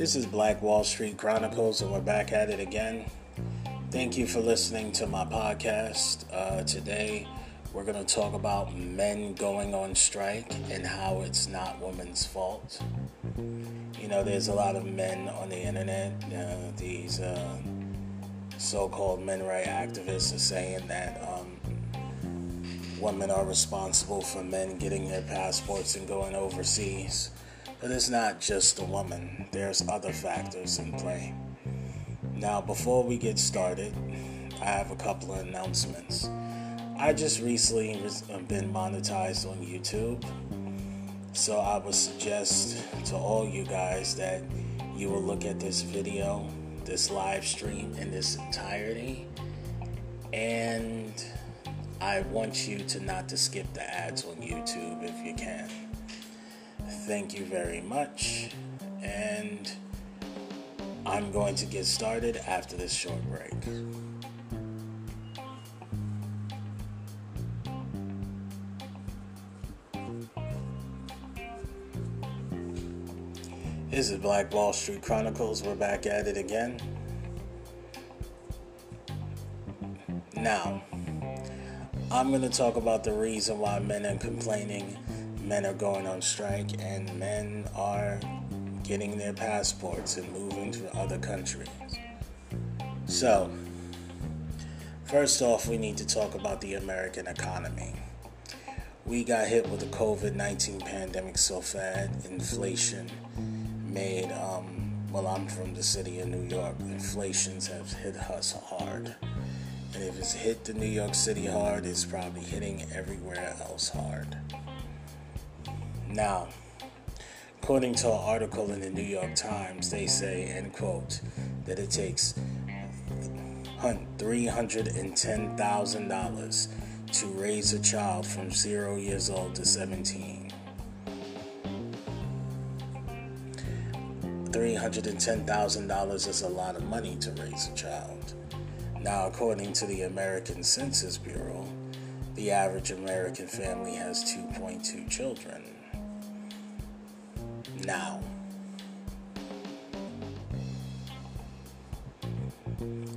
This is Black Wall Street Chronicles, and we're back at it again. Thank you for listening to my podcast. Uh, today, we're going to talk about men going on strike and how it's not women's fault. You know, there's a lot of men on the internet, uh, these uh, so called men right activists are saying that um, women are responsible for men getting their passports and going overseas. But it's not just the woman, there's other factors in play. Now, before we get started, I have a couple of announcements. I just recently uh, been monetized on YouTube, so I would suggest to all you guys that you will look at this video, this live stream in this entirety, and I want you to not to skip the ads on YouTube if you can. Thank you very much. And I'm going to get started after this short break. This is Black Wall Street Chronicles. We're back at it again. Now, I'm going to talk about the reason why men are complaining, men are going on strike, and men are getting their passports and moving to other countries. So, first off, we need to talk about the American economy. We got hit with the COVID 19 pandemic so bad, inflation made, um, well, I'm from the city of New York, inflations have hit us hard. And if it's hit the New York City hard, it's probably hitting everywhere else hard. Now, according to an article in the New York Times, they say, end quote, that it takes $310,000 to raise a child from zero years old to 17. $310,000 is a lot of money to raise a child. Now, according to the American Census Bureau, the average American family has 2.2 children. Now,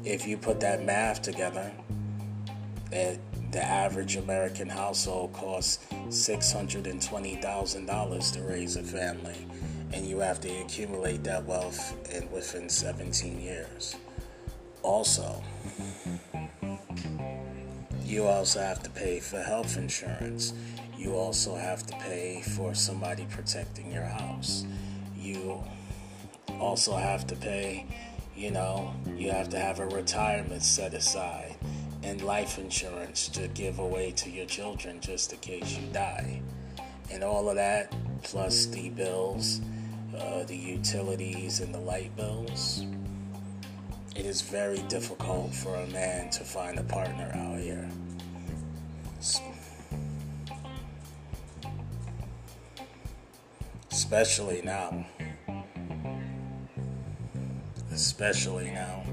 if you put that math together, that the average American household costs $620,000 to raise a family, and you have to accumulate that wealth in, within 17 years. Also, you also have to pay for health insurance. You also have to pay for somebody protecting your house. You also have to pay, you know, you have to have a retirement set aside and life insurance to give away to your children just in case you die. And all of that, plus the bills, uh, the utilities, and the light bills it is very difficult for a man to find a partner out here. Especially now. Especially now.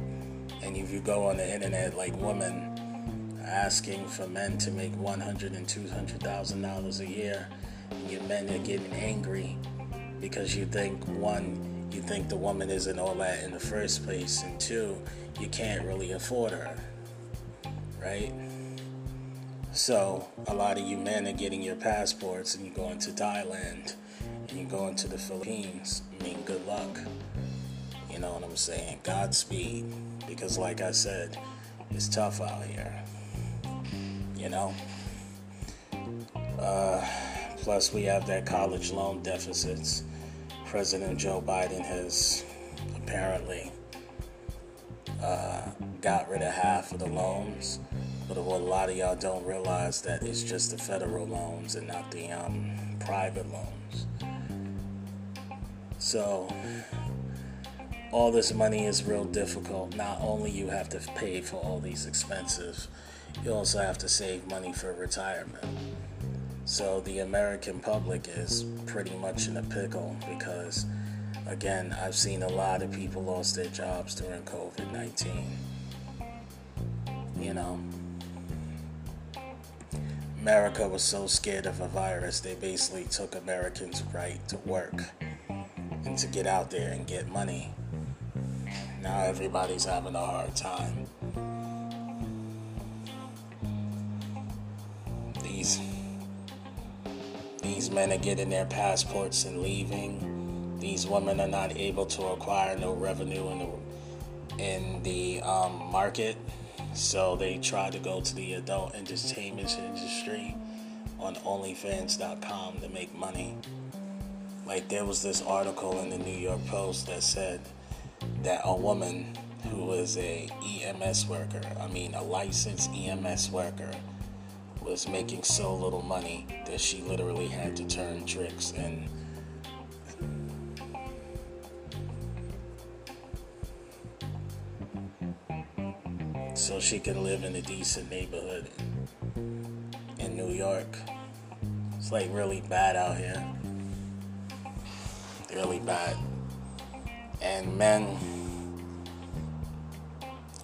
And if you go on the internet like women asking for men to make one hundred and two hundred thousand dollars a year, and your men are getting angry because you think one you think the woman isn't all that in the first place, and two, you can't really afford her, right? So, a lot of you men are getting your passports and you're going to Thailand and you're going to the Philippines. I mean, good luck. You know what I'm saying? Godspeed. Because, like I said, it's tough out here. You know? Uh, plus, we have that college loan deficits President Joe Biden has apparently uh, got rid of half of the loans. But what a lot of y'all don't realize that it's just the federal loans and not the um, private loans. So all this money is real difficult. Not only you have to pay for all these expenses, you also have to save money for retirement. So the American public is pretty much in a pickle because, again, I've seen a lot of people lost their jobs during COVID 19. You know, America was so scared of a virus, they basically took Americans' right to work. And to get out there and get money. Now everybody's having a hard time. These these men are getting their passports and leaving. These women are not able to acquire no revenue in the in the um, market, so they try to go to the adult entertainment industry on OnlyFans.com to make money. Like there was this article in the New York Post that said that a woman who was a EMS worker, I mean a licensed EMS worker, was making so little money that she literally had to turn tricks and so she could live in a decent neighborhood in New York. It's like really bad out here. Really bad. And men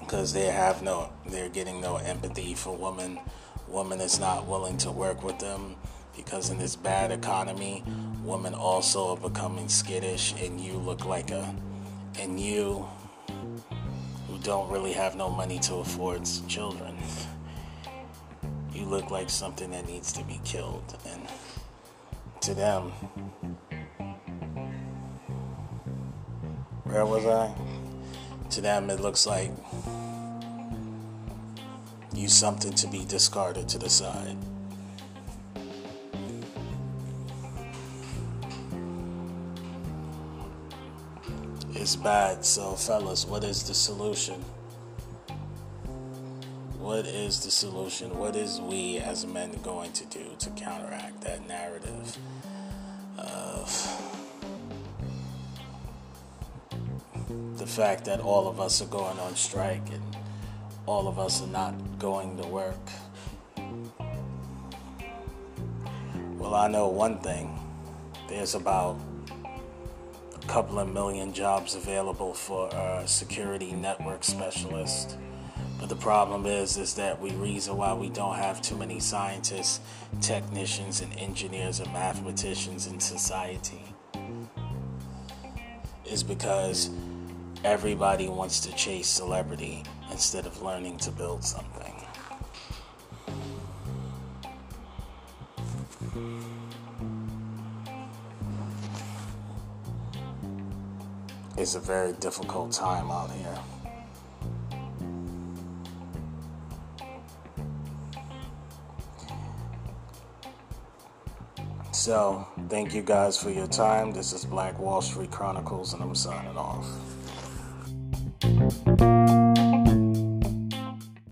because they have no they're getting no empathy for women woman is not willing to work with them because in this bad economy women also are becoming skittish and you look like a and you who don't really have no money to afford children you look like something that needs to be killed and to them where was i to them it looks like you something to be discarded to the side. It's bad, so fellas, what is the solution? What is the solution? What is we as men going to do to counteract that narrative of the fact that all of us are going on strike and all of us are not going to work. Well, I know one thing there's about a couple of million jobs available for a security network specialist. But the problem is, is that we reason why we don't have too many scientists, technicians, and engineers and mathematicians in society is because everybody wants to chase celebrity instead of learning to build something. It's a very difficult time out here. So, thank you guys for your time. This is Black Wall Street Chronicles, and I'm signing off. Thank you.